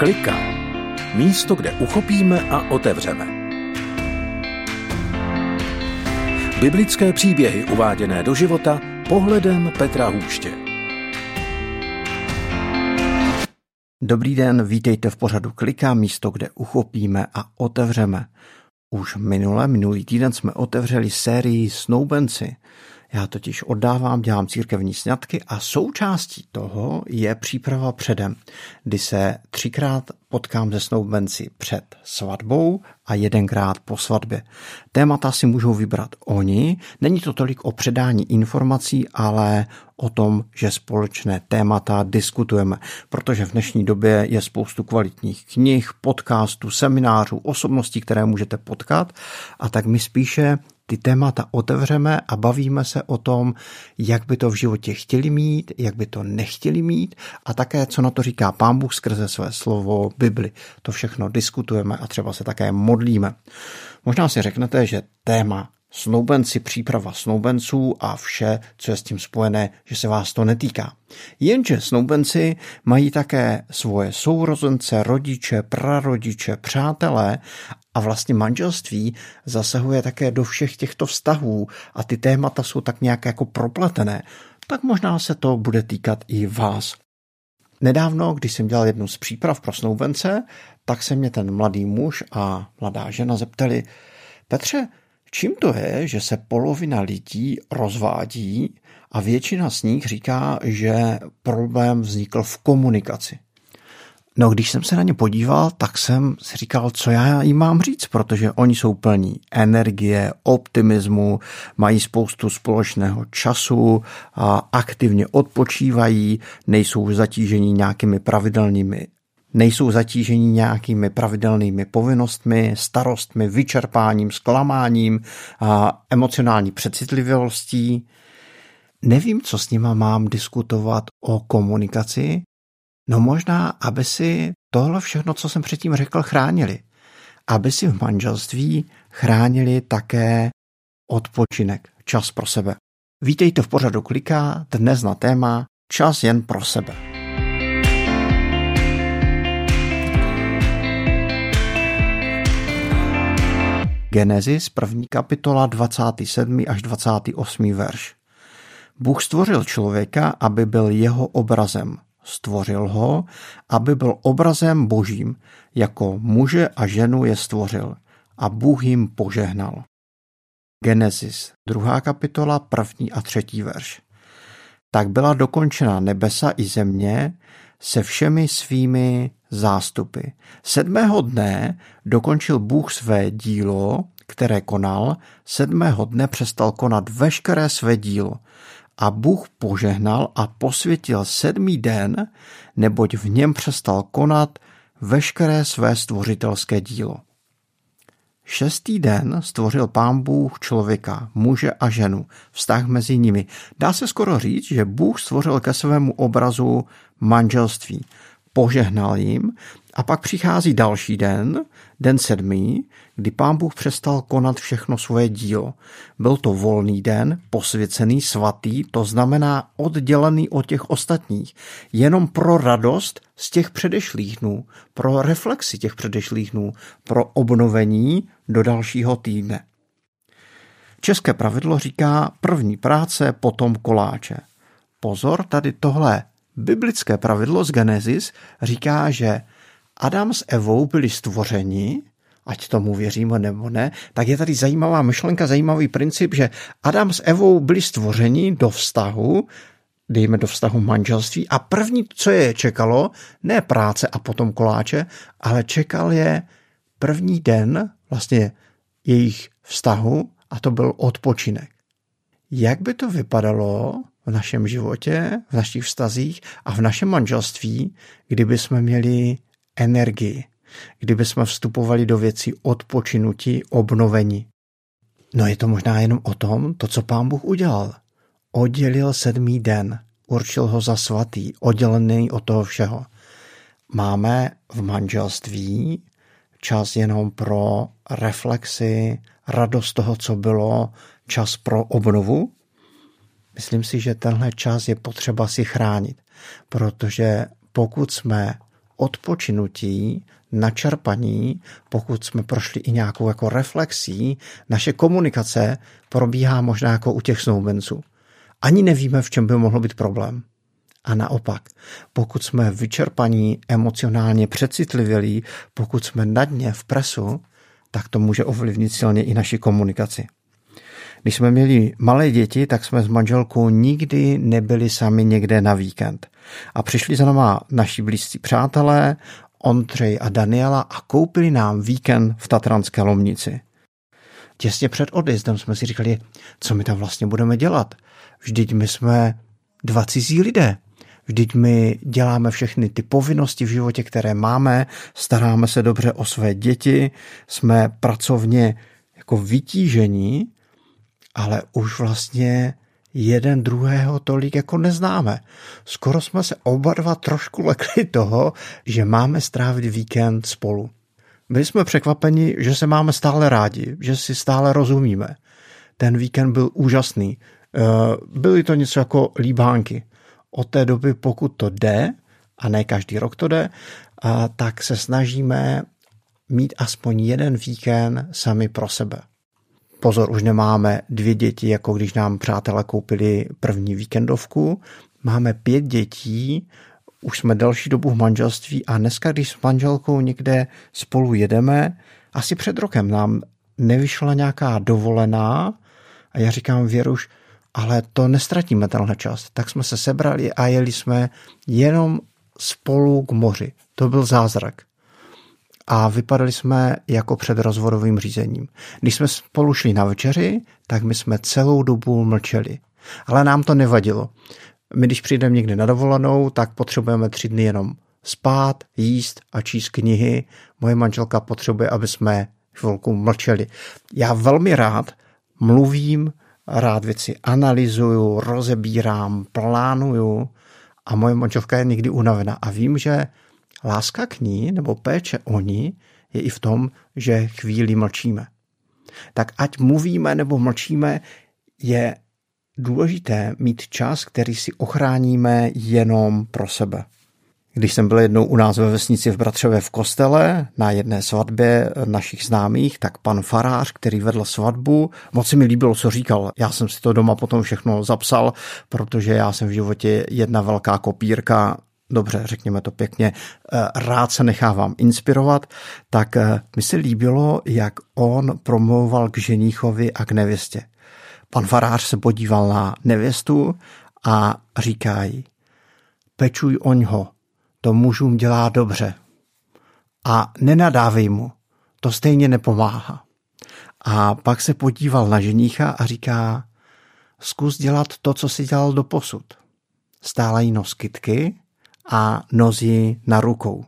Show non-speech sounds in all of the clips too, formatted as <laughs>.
Klika. Místo, kde uchopíme a otevřeme. Biblické příběhy uváděné do života pohledem Petra Hůště. Dobrý den, vítejte v pořadu Klika, místo, kde uchopíme a otevřeme. Už minule, minulý týden jsme otevřeli sérii Snoubenci. Já totiž oddávám, dělám církevní sňatky a součástí toho je příprava předem, kdy se třikrát potkám se snoubenci před svatbou a jedenkrát po svatbě. Témata si můžou vybrat oni, není to tolik o předání informací, ale o tom, že společné témata diskutujeme, protože v dnešní době je spoustu kvalitních knih, podcastů, seminářů, osobností, které můžete potkat a tak my spíše ty témata otevřeme a bavíme se o tom, jak by to v životě chtěli mít, jak by to nechtěli mít a také, co na to říká Pán Bůh skrze své slovo Bibli. To všechno diskutujeme a třeba se také modlíme. Možná si řeknete, že téma snoubenci, příprava snoubenců a vše, co je s tím spojené, že se vás to netýká. Jenže snoubenci mají také svoje sourozence, rodiče, prarodiče, přátelé a vlastně manželství zasahuje také do všech těchto vztahů a ty témata jsou tak nějak jako propletené. Tak možná se to bude týkat i vás. Nedávno, když jsem dělal jednu z příprav pro snoubence, tak se mě ten mladý muž a mladá žena zeptali, Petře, čím to je, že se polovina lidí rozvádí a většina z nich říká, že problém vznikl v komunikaci? No, když jsem se na ně podíval, tak jsem si říkal, co já jim mám říct, protože oni jsou plní energie, optimismu, mají spoustu společného času, a aktivně odpočívají, nejsou zatížení nějakými pravidelnými nejsou zatížení nějakými pravidelnými povinnostmi, starostmi, vyčerpáním, zklamáním a emocionální přecitlivostí. Nevím, co s nima mám diskutovat o komunikaci, No možná, aby si tohle všechno, co jsem předtím řekl, chránili. Aby si v manželství chránili také odpočinek, čas pro sebe. Vítejte v pořadu Kliká, dnes na téma Čas jen pro sebe. Genesis, první kapitola, 27. až 28. verš. Bůh stvořil člověka, aby byl jeho obrazem – Stvořil ho, aby byl obrazem božím, jako muže a ženu je stvořil a Bůh jim požehnal. Genesis, druhá kapitola, první a třetí verš. Tak byla dokončena nebesa i země se všemi svými zástupy. Sedmého dne dokončil Bůh své dílo, které konal, sedmého dne přestal konat veškeré své dílo a Bůh požehnal a posvětil sedmý den, neboť v něm přestal konat veškeré své stvořitelské dílo. Šestý den stvořil pán Bůh člověka, muže a ženu, vztah mezi nimi. Dá se skoro říct, že Bůh stvořil ke svému obrazu manželství. Požehnal jim a pak přichází další den, den sedmý, kdy pán Bůh přestal konat všechno svoje dílo. Byl to volný den, posvěcený, svatý, to znamená oddělený od těch ostatních, jenom pro radost z těch předešlých dnů, pro reflexi těch předešlých dnů, pro obnovení do dalšího týdne. České pravidlo říká první práce, potom koláče. Pozor, tady tohle biblické pravidlo z Genesis říká, že Adam s Evou byli stvořeni, ať tomu věříme nebo ne, tak je tady zajímavá myšlenka, zajímavý princip, že Adam s Evou byli stvořeni do vztahu, dejme do vztahu manželství a první, co je čekalo, ne práce a potom koláče, ale čekal je první den vlastně jejich vztahu a to byl odpočinek. Jak by to vypadalo v našem životě, v našich vztazích a v našem manželství, kdyby jsme měli energii, kdyby jsme vstupovali do věcí odpočinutí, obnovení. No je to možná jenom o tom, to, co pán Bůh udělal. Oddělil sedmý den, určil ho za svatý, oddělený od toho všeho. Máme v manželství čas jenom pro reflexy, radost toho, co bylo, čas pro obnovu. Myslím si, že tenhle čas je potřeba si chránit, protože pokud jsme odpočinutí, načerpaní, pokud jsme prošli i nějakou jako reflexí, naše komunikace probíhá možná jako u těch snoubenců. Ani nevíme, v čem by mohl být problém. A naopak, pokud jsme vyčerpaní, emocionálně přecitlivělí, pokud jsme na dně v presu, tak to může ovlivnit silně i naši komunikaci. Když jsme měli malé děti, tak jsme s manželkou nikdy nebyli sami někde na víkend. A přišli za náma naši blízcí přátelé, Ondřej a Daniela a koupili nám víkend v Tatranské Lomnici. Těsně před odjezdem jsme si říkali, co my tam vlastně budeme dělat. Vždyť my jsme dva cizí lidé. Vždyť my děláme všechny ty povinnosti v životě, které máme, staráme se dobře o své děti, jsme pracovně jako vytížení, ale už vlastně jeden druhého tolik jako neznáme. Skoro jsme se oba dva trošku <laughs> lekli toho, že máme strávit víkend spolu. Byli jsme překvapeni, že se máme stále rádi, že si stále rozumíme. Ten víkend byl úžasný. Eh, byly to něco jako líbánky. Od té doby, pokud to jde, a ne každý rok to jde, tak se snažíme mít aspoň jeden víkend sami pro sebe. Pozor, už nemáme dvě děti, jako když nám přátelé koupili první víkendovku. Máme pět dětí, už jsme delší dobu v manželství a dneska, když s manželkou někde spolu jedeme, asi před rokem nám nevyšla nějaká dovolená a já říkám Věruš, ale to nestratíme tenhle čas. Tak jsme se sebrali a jeli jsme jenom spolu k moři. To byl zázrak a vypadali jsme jako před rozvodovým řízením. Když jsme spolu šli na večeři, tak my jsme celou dobu mlčeli. Ale nám to nevadilo. My, když přijdeme někde na dovolenou, tak potřebujeme tři dny jenom spát, jíst a číst knihy. Moje manželka potřebuje, aby jsme chvilku mlčeli. Já velmi rád mluvím, rád věci analyzuju, rozebírám, plánuju a moje manželka je někdy unavená a vím, že Láska k ní nebo péče o ní je i v tom, že chvíli mlčíme. Tak ať mluvíme nebo mlčíme, je důležité mít čas, který si ochráníme jenom pro sebe. Když jsem byl jednou u nás ve vesnici v Bratřové v kostele na jedné svatbě našich známých, tak pan farář, který vedl svatbu, moc se mi líbilo, co říkal. Já jsem si to doma potom všechno zapsal, protože já jsem v životě jedna velká kopírka dobře, řekněme to pěkně, eh, rád se nechávám inspirovat, tak eh, mi se líbilo, jak on promlouval k ženíchovi a k nevěstě. Pan farář se podíval na nevěstu a říká jí, pečuj oňho, to mužům dělá dobře. A nenadávej mu, to stejně nepomáhá. A pak se podíval na ženícha a říká, zkus dělat to, co si dělal do posud. Stále jí nos kytky a nozi na rukou.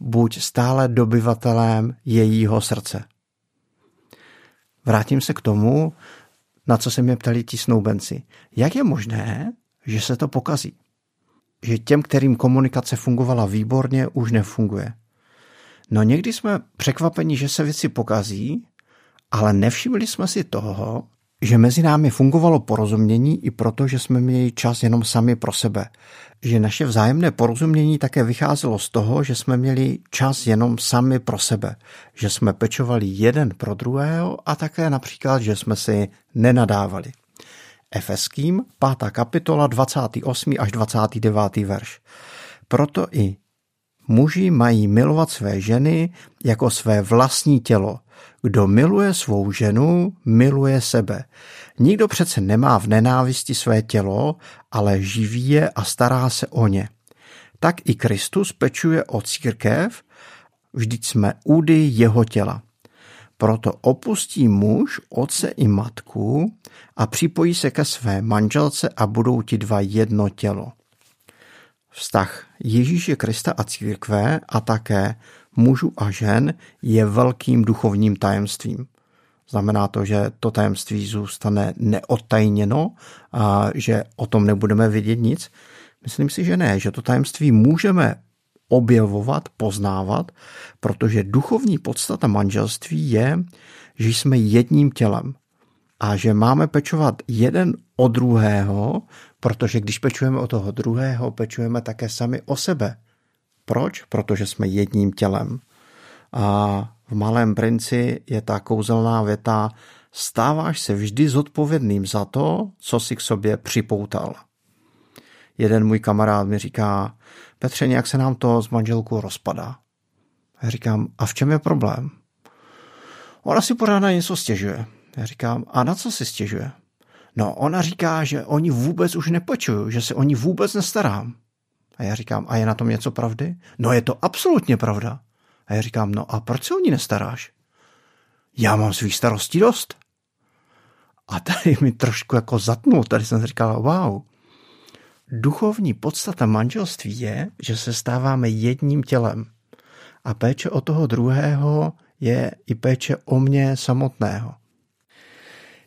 Buď stále dobyvatelem jejího srdce. Vrátím se k tomu, na co se mě ptali ti snoubenci. Jak je možné, že se to pokazí? Že těm, kterým komunikace fungovala výborně, už nefunguje. No někdy jsme překvapeni, že se věci pokazí, ale nevšimli jsme si toho, že mezi námi fungovalo porozumění i proto, že jsme měli čas jenom sami pro sebe. Že naše vzájemné porozumění také vycházelo z toho, že jsme měli čas jenom sami pro sebe. Že jsme pečovali jeden pro druhého a také například, že jsme si nenadávali. Efeským, 5. kapitola, 28. až 29. verš. Proto i muži mají milovat své ženy jako své vlastní tělo – kdo miluje svou ženu, miluje sebe. Nikdo přece nemá v nenávisti své tělo, ale živí je a stará se o ně. Tak i Kristus pečuje o církev, vždyť jsme údy jeho těla. Proto opustí muž otce i matku a připojí se ke své manželce a budou ti dva jedno tělo. Vztah Ježíše Krista a církve a také mužů a žen je velkým duchovním tajemstvím. Znamená to, že to tajemství zůstane neodtajněno a že o tom nebudeme vědět nic? Myslím si, že ne, že to tajemství můžeme objevovat, poznávat, protože duchovní podstata manželství je, že jsme jedním tělem a že máme pečovat jeden o druhého, protože když pečujeme o toho druhého, pečujeme také sami o sebe Proč? Protože jsme jedním tělem. A v Malém princi je ta kouzelná věta stáváš se vždy zodpovědným za to, co si k sobě připoutal. Jeden můj kamarád mi říká, Petře, nějak se nám to s manželkou rozpadá. Já říkám, a v čem je problém? Ona si pořád na něco stěžuje. Já říkám, a na co si stěžuje? No, ona říká, že oni vůbec už nepečují, že se o ní vůbec nestarám. A já říkám, a je na tom něco pravdy? No je to absolutně pravda. A já říkám, no a proč se o ní nestaráš? Já mám svých starostí dost. A tady mi trošku jako zatnul, tady jsem říkal, wow. Duchovní podstata manželství je, že se stáváme jedním tělem. A péče o toho druhého je i péče o mě samotného.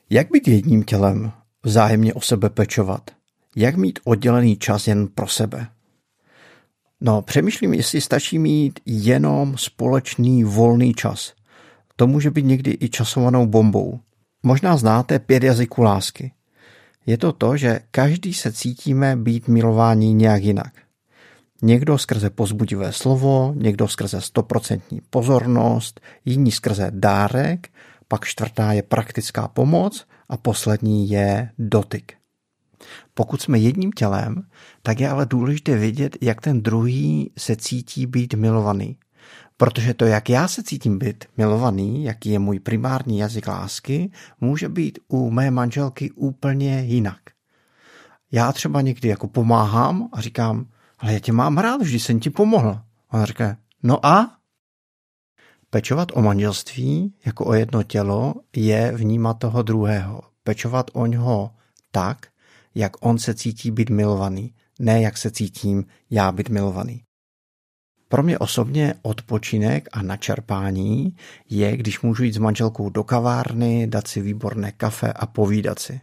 Jak být jedním tělem, vzájemně o sebe pečovat? Jak mít oddělený čas jen pro sebe? No, přemýšlím, jestli stačí mít jenom společný volný čas. To může být někdy i časovanou bombou. Možná znáte pět jazyků lásky. Je to to, že každý se cítíme být milování nějak jinak. Někdo skrze pozbudivé slovo, někdo skrze stoprocentní pozornost, jiní skrze dárek, pak čtvrtá je praktická pomoc a poslední je dotyk. Pokud jsme jedním tělem, tak je ale důležité vědět, jak ten druhý se cítí být milovaný. Protože to, jak já se cítím být milovaný, jaký je můj primární jazyk lásky, může být u mé manželky úplně jinak. Já třeba někdy jako pomáhám a říkám, ale já tě mám rád, vždy jsem ti pomohl. Ona říká, no a? Pečovat o manželství jako o jedno tělo je vnímat toho druhého. Pečovat o něho tak, jak on se cítí být milovaný, ne jak se cítím já být milovaný. Pro mě osobně odpočinek a načerpání je, když můžu jít s manželkou do kavárny, dát si výborné kafe a povídat si.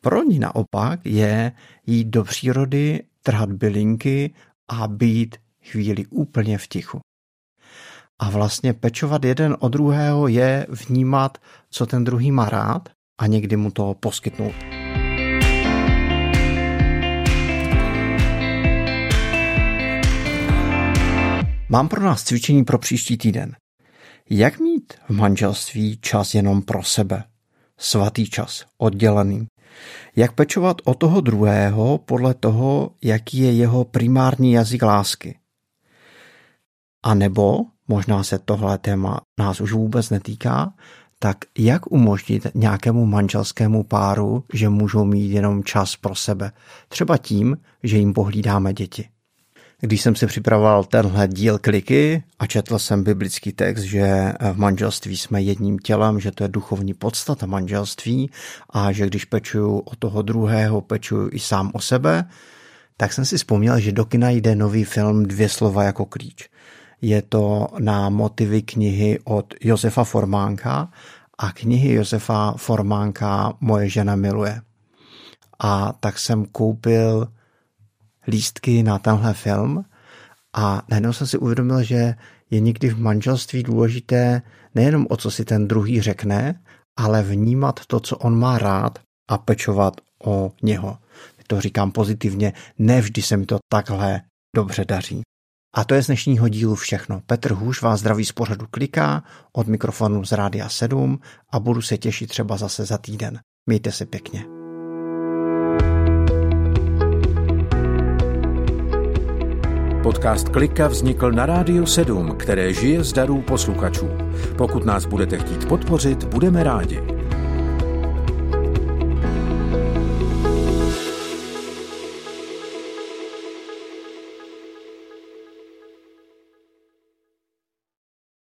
Pro ní naopak je jít do přírody, trhat bylinky a být chvíli úplně v tichu. A vlastně pečovat jeden o druhého je vnímat, co ten druhý má rád a někdy mu to poskytnout. Mám pro nás cvičení pro příští týden. Jak mít v manželství čas jenom pro sebe? Svatý čas, oddělený. Jak pečovat o toho druhého podle toho, jaký je jeho primární jazyk lásky? A nebo, možná se tohle téma nás už vůbec netýká, tak jak umožnit nějakému manželskému páru, že můžou mít jenom čas pro sebe? Třeba tím, že jim pohlídáme děti. Když jsem si připravoval tenhle díl kliky a četl jsem biblický text, že v manželství jsme jedním tělem, že to je duchovní podstata manželství a že když pečuju o toho druhého, pečuju i sám o sebe, tak jsem si vzpomněl, že do kina jde nový film Dvě slova jako klíč. Je to na motivy knihy od Josefa Formánka a knihy Josefa Formánka Moje žena miluje. A tak jsem koupil lístky na tenhle film a najednou jsem si uvědomil, že je někdy v manželství důležité nejenom o co si ten druhý řekne, ale vnímat to, co on má rád a pečovat o něho. To říkám pozitivně, nevždy se mi to takhle dobře daří. A to je z dnešního dílu všechno. Petr Hůš vás zdraví z pořadu Kliká od mikrofonu z Rádia 7 a budu se těšit třeba zase za týden. Mějte se pěkně. Podcast Klika vznikl na Rádiu 7, které žije z darů posluchačů. Pokud nás budete chtít podpořit, budeme rádi.